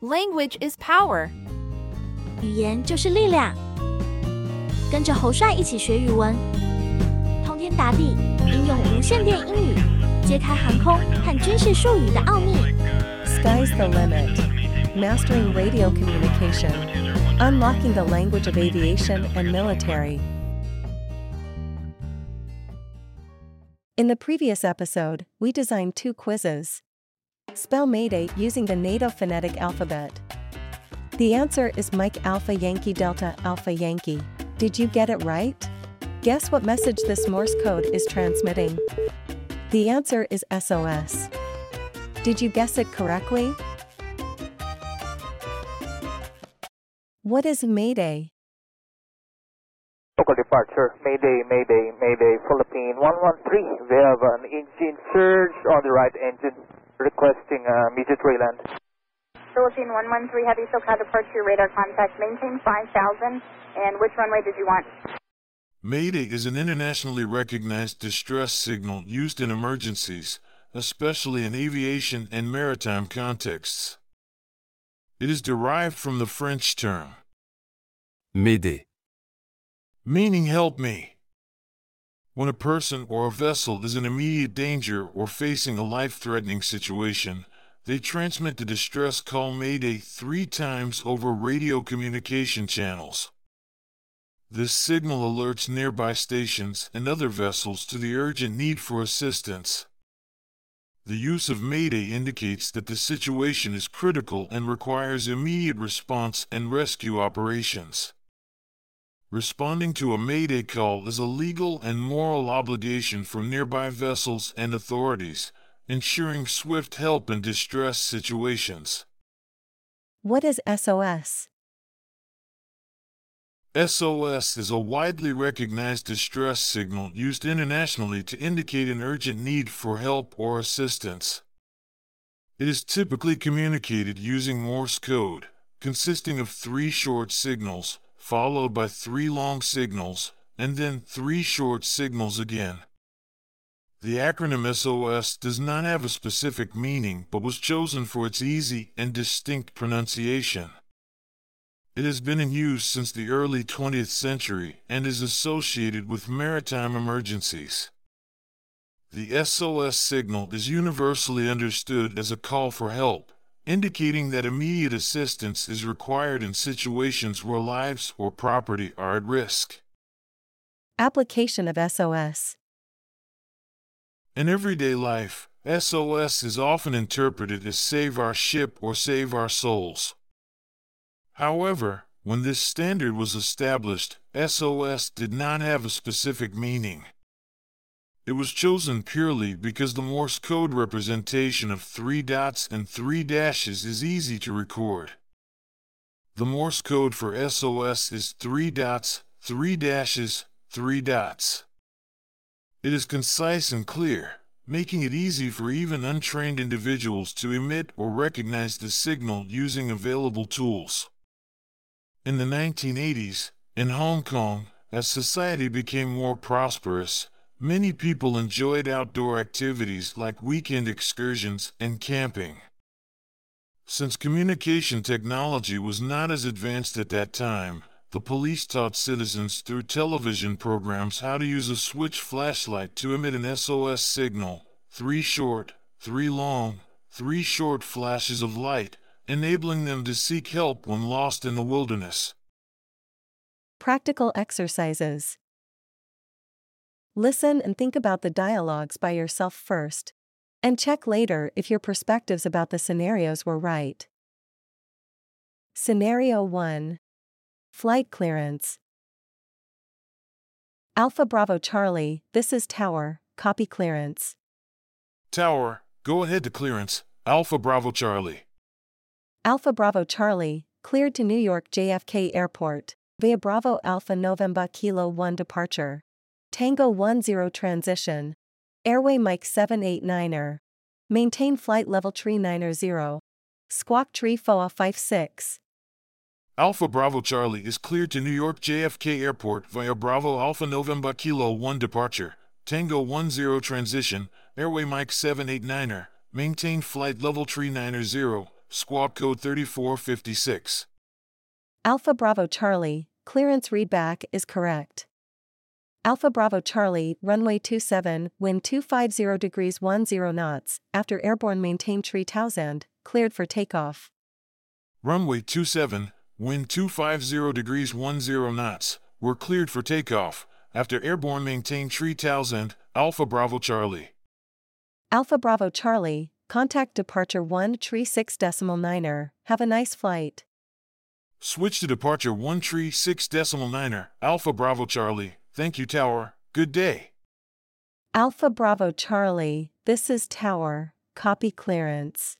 Language is power. 语言就是力量。跟着侯帅一起学语文，通天达地，应用无线电英语，揭开航空和军事术语的奥秘。 Sky's the limit. Mastering radio communication. Unlocking the language of aviation and military. In the previous episode, we designed two quizzes. Spell Mayday using the NATO phonetic alphabet. The answer is Mike Alpha Yankee Delta Alpha Yankee. Did you get it right? Guess what message this Morse code is transmitting? The answer is SOS. Did you guess it correctly? What is Mayday? SoCal departure, Mayday, Mayday, Mayday, Philippine 113. We have an engine surge on the right engine, requesting uh, immediate reland. Philippine 113 Heavy SoCal departure radar contact. Maintain 5000. And which runway did you want? Mayday is an internationally recognized distress signal used in emergencies, especially in aviation and maritime contexts. It is derived from the French term, M'aider. meaning help me. When a person or a vessel is in immediate danger or facing a life threatening situation, they transmit the distress call Mayday three times over radio communication channels. This signal alerts nearby stations and other vessels to the urgent need for assistance. The use of Mayday indicates that the situation is critical and requires immediate response and rescue operations. Responding to a Mayday call is a legal and moral obligation for nearby vessels and authorities, ensuring swift help in distress situations. What is SOS? SOS is a widely recognized distress signal used internationally to indicate an urgent need for help or assistance. It is typically communicated using Morse code, consisting of three short signals, followed by three long signals, and then three short signals again. The acronym SOS does not have a specific meaning but was chosen for its easy and distinct pronunciation. It has been in use since the early 20th century and is associated with maritime emergencies. The SOS signal is universally understood as a call for help, indicating that immediate assistance is required in situations where lives or property are at risk. Application of SOS. In everyday life, SOS is often interpreted as save our ship or save our souls. However, when this standard was established, SOS did not have a specific meaning. It was chosen purely because the Morse code representation of three dots and three dashes is easy to record. The Morse code for SOS is three dots, three dashes, three dots. It is concise and clear, making it easy for even untrained individuals to emit or recognize the signal using available tools. In the 1980s, in Hong Kong, as society became more prosperous, many people enjoyed outdoor activities like weekend excursions and camping. Since communication technology was not as advanced at that time, the police taught citizens through television programs how to use a switch flashlight to emit an SOS signal three short, three long, three short flashes of light, enabling them to seek help when lost in the wilderness. Practical exercises. Listen and think about the dialogues by yourself first. And check later if your perspectives about the scenarios were right. Scenario 1 Flight clearance. Alpha Bravo Charlie, this is Tower, copy clearance. Tower, go ahead to clearance, Alpha Bravo Charlie. Alpha Bravo Charlie, cleared to New York JFK Airport, via Bravo Alpha November Kilo 1 departure. Tango 10 transition. Airway Mike 789er. Maintain flight level tree 90. Squawk tree FOA 56. Alpha Bravo Charlie is cleared to New York JFK Airport via Bravo Alpha November Kilo 1 departure. Tango 10 transition, Airway Mike 789er, maintain flight level tree 90, squawk code 3456. Alpha Bravo Charlie, clearance readback is correct. Alpha Bravo Charlie, runway 27, wind 250 degrees 10 knots, after airborne maintain tree Towsend, cleared for takeoff. Runway 27, wind 250 degrees 10 knots, were cleared for takeoff, after airborne maintain tree Towsend, Alpha Bravo Charlie. Alpha Bravo Charlie, contact departure 1 tree 6 decimal niner, have a nice flight. Switch to departure 1 tree 6 decimal niner, Alpha Bravo Charlie, thank you tower, good day. Alpha Bravo Charlie, this is Tower, copy clearance.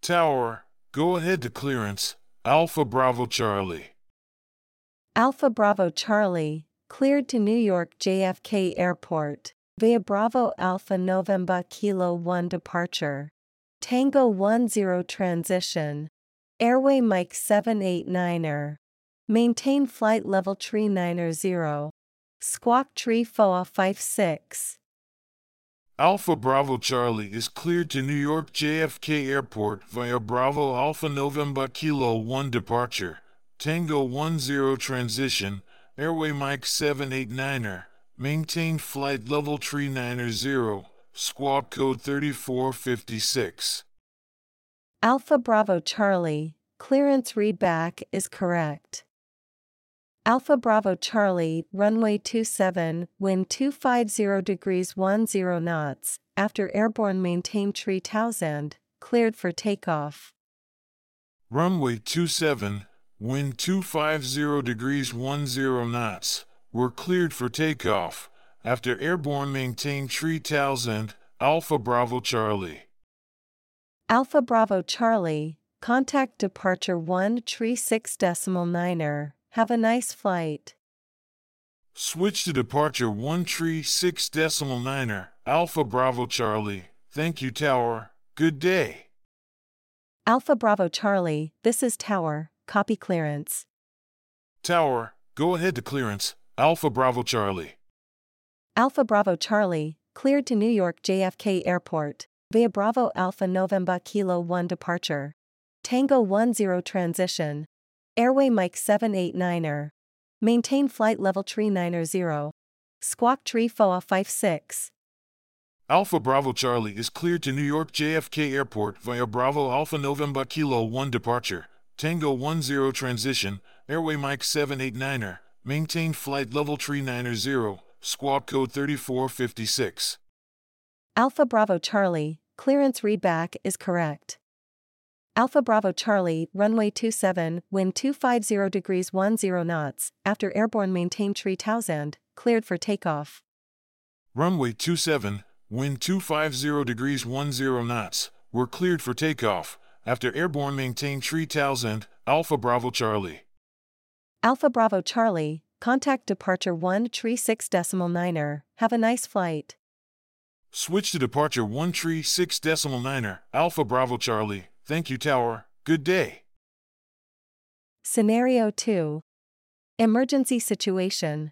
Tower, go ahead to clearance, Alpha Bravo Charlie. Alpha Bravo Charlie, cleared to New York JFK Airport, via Bravo Alpha November Kilo 1 departure. Tango 10 transition. Airway Mike 789er. Maintain flight level tree 90. Squawk tree FOA 56. Alpha Bravo Charlie is cleared to New York JFK Airport via Bravo Alpha November Kilo 1 departure. Tango 10 transition, Airway Mike 789er. Maintain flight level tree 90, squawk code 3456. Alpha Bravo Charlie, clearance readback is correct. Alpha Bravo Charlie, runway 27, wind 250 degrees 10 knots, after airborne maintain tree Towsend, cleared for takeoff. Runway 27, wind 250 degrees 10 knots, were cleared for takeoff, after airborne maintain tree Towsend, Alpha Bravo Charlie. Alpha Bravo Charlie, contact departure 1 tree 6 decimal niner, have a nice flight. Switch to departure 1 tree 6 decimal niner, Alpha Bravo Charlie. Thank you, Tower. Good day. Alpha Bravo Charlie, this is Tower, copy clearance. Tower, go ahead to clearance, Alpha Bravo Charlie. Alpha Bravo Charlie, cleared to New York JFK Airport, via Bravo Alpha November Kilo 1 departure. Tango 10 transition. Airway Mike 789er. Maintain flight level tree 90. Squawk tree FOA 56. Alpha Bravo Charlie is cleared to New York JFK Airport via Bravo Alpha November Kilo 1 departure. Tango 10 transition, Airway Mike 789er. Maintain flight level tree 90, squawk code 3456. Alpha Bravo Charlie, clearance readback is correct. Alpha Bravo Charlie, runway 27, wind 250 degrees 10 knots, after airborne maintain tree Towsend, cleared for takeoff. Runway 27, wind 250 degrees 10 knots, were cleared for takeoff, after airborne maintain tree Towsend, Alpha Bravo Charlie. Alpha Bravo Charlie, contact departure 1 tree 6 decimal niner, have a nice flight. Switch to departure 1 tree 6 decimal niner, Alpha Bravo Charlie. Thank you, Tower. Good day. Scenario 2 Emergency situation.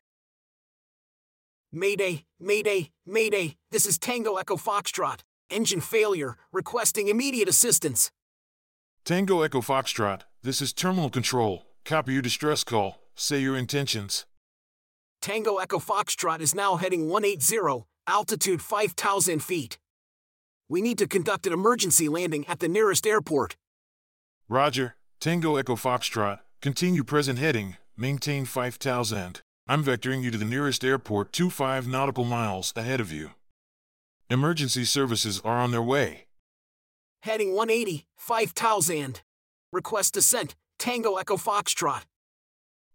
Mayday, Mayday, Mayday, this is Tango Echo Foxtrot. Engine failure, requesting immediate assistance. Tango Echo Foxtrot, this is Terminal Control. Copy your distress call. Say your intentions. Tango Echo Foxtrot is now heading 180, altitude 5,000 feet. We need to conduct an emergency landing at the nearest airport. Roger, Tango Echo Foxtrot, continue present heading, maintain 5000. I'm vectoring you to the nearest airport 25 nautical miles ahead of you. Emergency services are on their way. Heading 180, 5,000. Request descent, Tango Echo Foxtrot.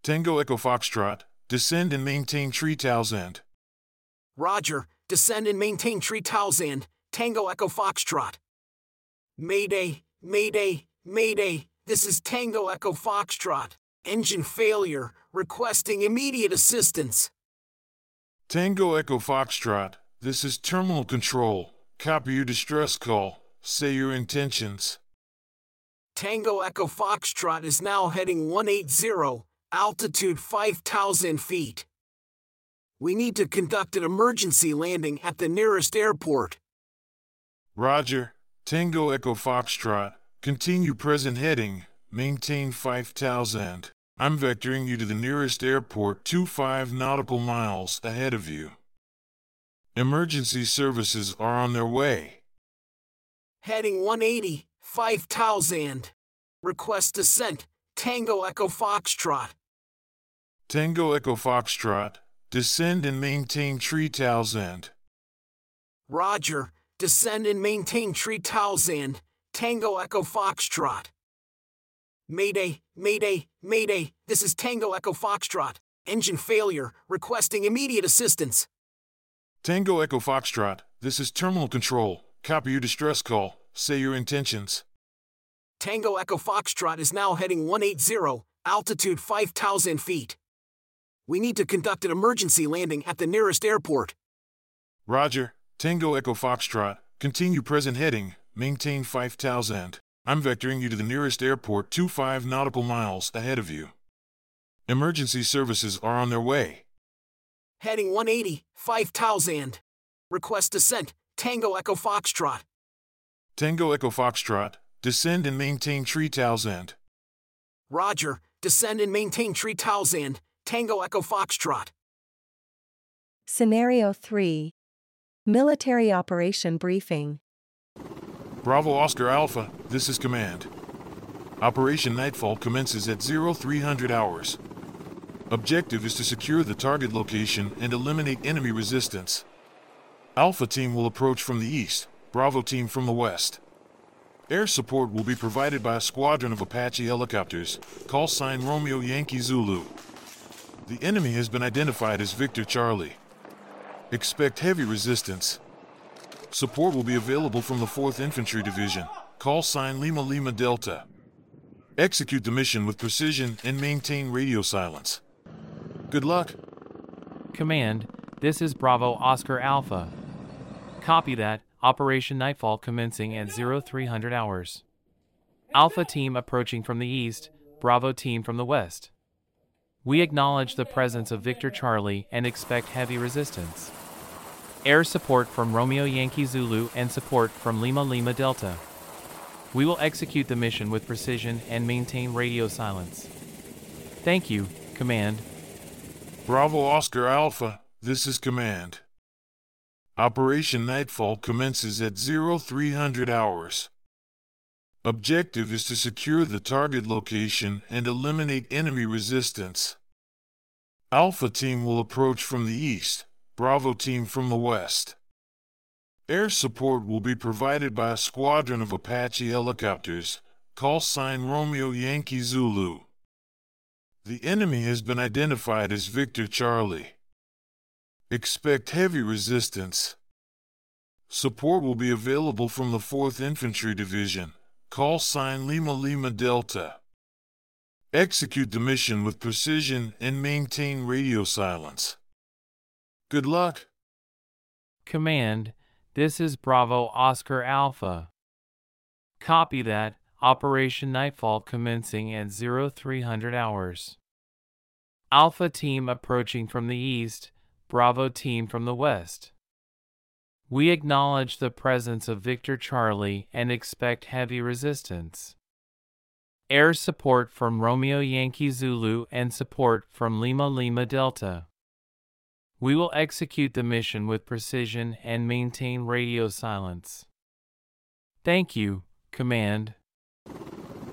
Tango Echo Foxtrot, descend and maintain tree Towsend. Roger, descend and maintain tree Towsend, Tango Echo Foxtrot. Mayday, Mayday, Mayday, this is Tango Echo Foxtrot. Engine failure, requesting immediate assistance. Tango Echo Foxtrot, this is Terminal Control. Copy your distress call. Say your intentions. Tango Echo Foxtrot is now heading 180, altitude 5,000 feet. We need to conduct an emergency landing at the nearest airport. Roger, Tango Echo Foxtrot, Continue present heading, maintain 5000. I'm vectoring you to the nearest airport 25 nautical miles ahead of you. Emergency services are on their way. Heading 180, 5000. Request descent, Tango Echo Foxtrot. Tango Echo Foxtrot, descend and maintain tree towels end. Roger, descend and maintain tree end, Tango Echo Foxtrot. Mayday, Mayday, Mayday, this is Tango Echo Foxtrot. Engine failure, requesting immediate assistance. Tango Echo Foxtrot, this is Terminal Control. Copy your distress call. Say your intentions. Tango Echo Foxtrot is now heading 180, altitude 5,000 feet. We need to conduct an emergency landing at the nearest airport. Roger, Tango Echo Foxtrot, continue present heading, maintain 5000. I'm vectoring you to the nearest airport 25 nautical miles ahead of you. Emergency services are on their way. Heading 180, 5000. Request descent, Tango Echo Foxtrot. Tango Echo Foxtrot, descend and maintain tree towels end. Roger, descend and maintain tree towels end, Tango Echo Foxtrot. Scenario 3 Military Operation Briefing. Bravo Oscar Alpha, this is Command. Operation Nightfall commences at 0300 hours. Objective is to secure the target location and eliminate enemy resistance. Alpha Team will approach from the east, Bravo Team from the west. Air support will be provided by a squadron of Apache helicopters, call sign Romeo Yankee Zulu. The enemy has been identified as Victor Charlie. Expect heavy resistance. Support will be available from the 4th Infantry Division, call sign Lima Lima Delta. Execute the mission with precision and maintain radio silence. Good luck. Command, this is Bravo Oscar Alpha. Copy that, Operation Nightfall commencing at 0300 hours. Alpha team approaching from the east, Bravo team from the west. We acknowledge the presence of Victor Charlie and expect heavy resistance. Air support from Romeo Yankee Zulu and support from Lima Lima Delta. We will execute the mission with precision and maintain radio silence. Thank you, Command. Bravo Oscar Alpha, this is Command. Operation Nightfall commences at 0300 hours. Objective is to secure the target location and eliminate enemy resistance. Alpha Team will approach from the east, Bravo Team from the west. Air support will be provided by a squadron of Apache helicopters, call sign Romeo Yankee Zulu. The enemy has been identified as Victor Charlie. Expect heavy resistance. Support will be available from the 4th Infantry Division, call sign Lima Lima Delta. Execute the mission with precision and maintain radio silence. Good luck. Command, this is Bravo Oscar Alpha. Copy that, Operation Nightfall commencing at 0300 hours. Alpha team approaching from the east, Bravo team from the west. We acknowledge the presence of Victor Charlie and expect heavy resistance. Air support from Romeo Yankee Zulu and support from Lima Lima Delta. We will execute the mission with precision and maintain radio silence. Thank you, Command.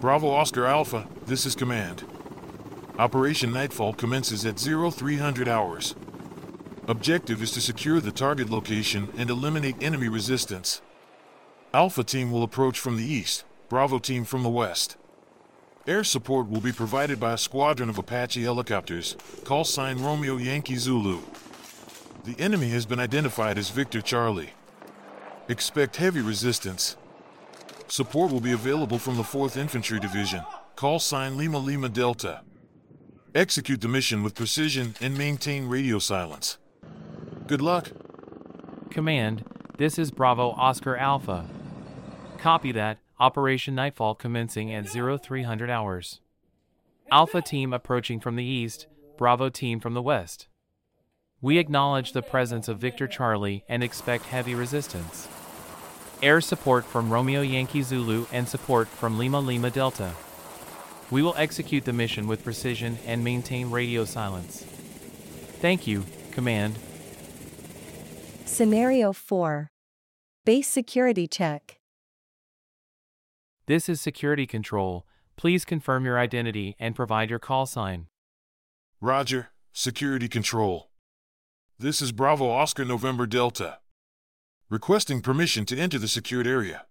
Bravo Oscar Alpha, this is Command. Operation Nightfall commences at 0300 hours. Objective is to secure the target location and eliminate enemy resistance. Alpha Team will approach from the east, Bravo Team from the west. Air support will be provided by a squadron of Apache helicopters, call sign Romeo Yankee Zulu. The enemy has been identified as Victor Charlie. Expect heavy resistance. Support will be available from the 4th Infantry Division, call sign Lima Lima Delta. Execute the mission with precision and maintain radio silence. Good luck. Command, this is Bravo Oscar Alpha. Copy that, Operation Nightfall commencing at 0300 hours. Alpha team approaching from the east, Bravo team from the west. We acknowledge the presence of Victor Charlie and expect heavy resistance. air support from Romeo Yankee Zulu and support from Lima Lima Delta. We will execute the mission with precision and maintain radio silence. Thank you, Command. Scenario 4 Base Security Check. This is Security Control. Please confirm your identity and provide your call sign. Roger, Security Control. This is Bravo Oscar November Delta. Requesting permission to enter the secured area.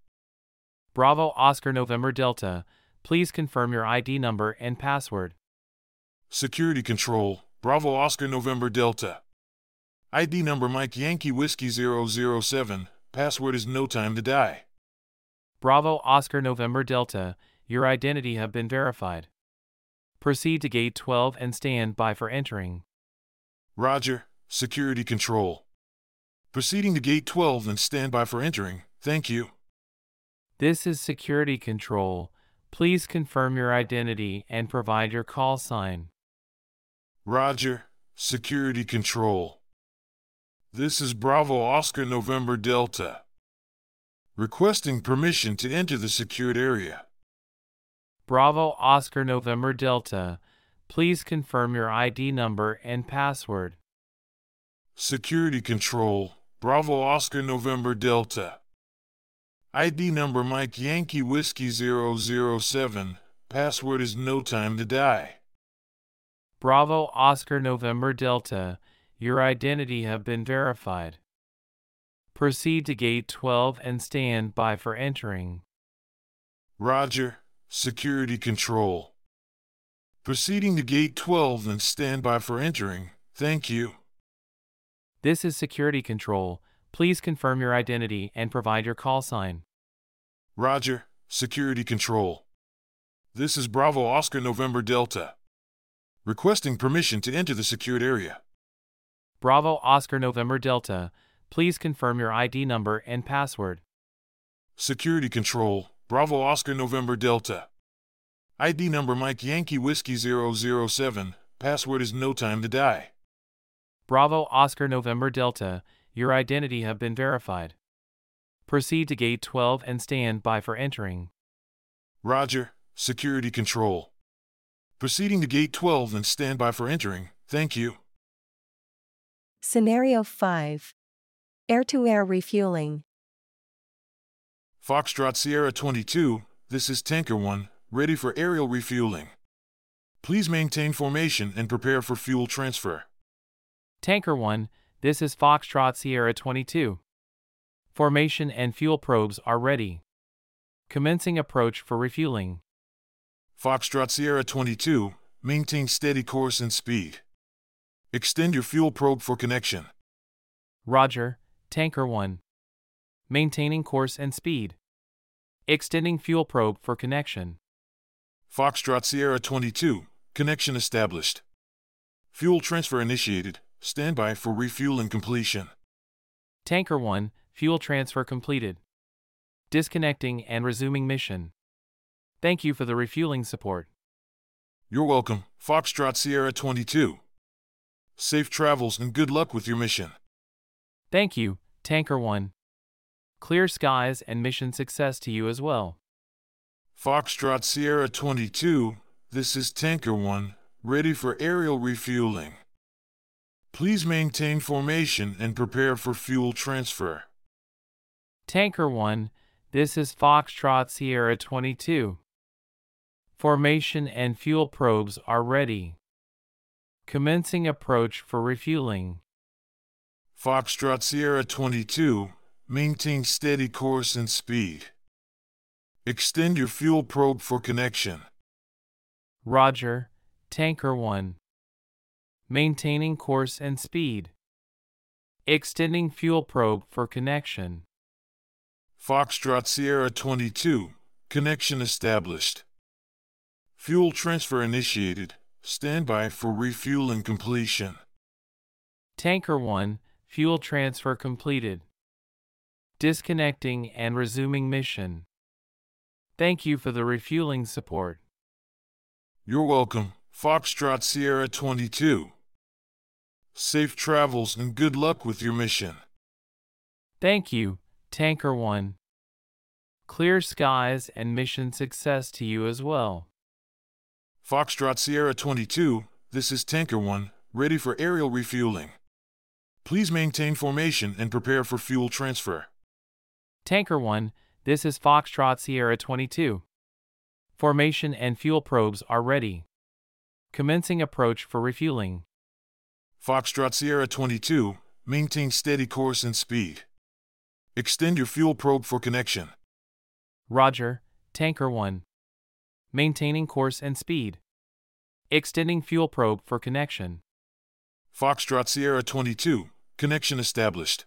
Bravo Oscar November Delta. Please confirm your ID number and password. Security Control, Bravo Oscar November Delta. ID number Mike Yankee Whiskey 007, password is no time to die. Bravo Oscar November Delta. Your identity have been verified. Proceed to gate 12 and stand by for entering. Roger, Security Control. Proceeding to gate 12 and stand by for entering, thank you. This is Security Control. Please confirm your identity and provide your call sign. Roger, Security Control. This is Bravo Oscar November Delta. Requesting permission to enter the secured area. Bravo Oscar November Delta. Please confirm your ID number and password. Security Control, Bravo Oscar November Delta. ID number Mike Yankee Whiskey 007, password is no time to die. Bravo Oscar November Delta. Your identity have been verified. Proceed to gate 12 and stand by for entering. Roger, Security Control. Proceeding to gate 12 and stand by for entering, thank you. This is Security Control. Please confirm your identity and provide your call sign. Roger, Security Control. This is Bravo Oscar November Delta. Requesting permission to enter the secured area. Bravo Oscar November Delta. Please confirm your ID number and password. Security Control, Bravo Oscar November Delta. ID number Mike Yankee Whiskey 007, password is no time to die. Bravo Oscar November Delta. Your identity have been verified. Proceed to gate 12 and stand by for entering. Roger, Security Control. Proceeding to gate 12 and stand by for entering, thank you. Scenario 5 Air to air refueling. Foxtrot Sierra 22, this is Tanker 1, ready for aerial refueling. Please maintain formation and prepare for fuel transfer. Tanker 1, this is Foxtrot Sierra 22. Formation and fuel probes are ready. Commencing approach for refueling. Foxtrot Sierra 22, maintain steady course and speed. Extend your fuel probe for connection. Roger, Tanker 1. Maintaining course and speed. Extending fuel probe for connection. Foxtrot Sierra 22, connection established. Fuel transfer initiated, stand by for refueling completion. Tanker 1, fuel transfer completed. Disconnecting and resuming mission. Thank you for the refueling support. You're welcome, Foxtrot Sierra 22. Safe travels and good luck with your mission. Thank you, Tanker 1. Clear skies and mission success to you as well. Foxtrot Sierra 22, this is Tanker 1, ready for aerial refueling. Please maintain formation and prepare for fuel transfer. Tanker 1, this is Foxtrot Sierra 22. Formation and fuel probes are ready. Commencing approach for refueling. Foxtrot Sierra 22, maintain steady course and speed. Extend your fuel probe for connection. Roger, Tanker 1. Maintaining course and speed. Extending fuel probe for connection. Foxtrot Sierra 22, connection established. Fuel transfer initiated, standby for refueling completion. Tanker 1, fuel transfer completed. Disconnecting and resuming mission. Thank you for the refueling support. You're welcome, Foxtrot Sierra 22. Safe travels and good luck with your mission. Thank you, Tanker 1. Clear skies and mission success to you as well. Foxtrot Sierra 22, this is Tanker 1, ready for aerial refueling. Please maintain formation and prepare for fuel transfer. Tanker 1, this is Foxtrot Sierra 22. Formation and fuel probes are ready. Commencing approach for refueling. Foxtrot Sierra 22, maintain steady course and speed. Extend your fuel probe for connection. Roger, Tanker 1. Maintaining course and speed. Extending fuel probe for connection. Foxtrot Sierra 22, connection established.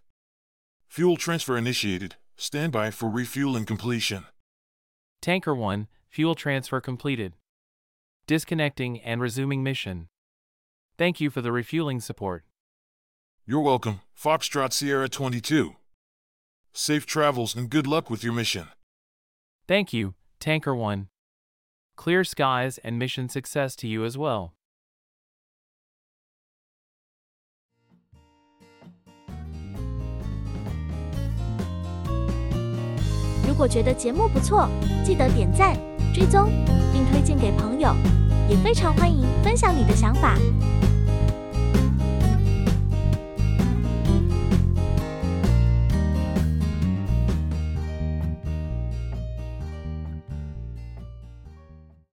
Fuel transfer initiated, standby for refueling completion. Tanker 1, fuel transfer completed. Disconnecting and resuming mission. Thank you for the refueling support. You're welcome, Foxtrot Sierra 22. Safe travels and good luck with your mission. Thank you, Tanker 1. Clear skies and mission success to you as well. 如果觉得节目不错，记得点赞、追踪，并推荐给朋友。也非常欢迎分享你的想法。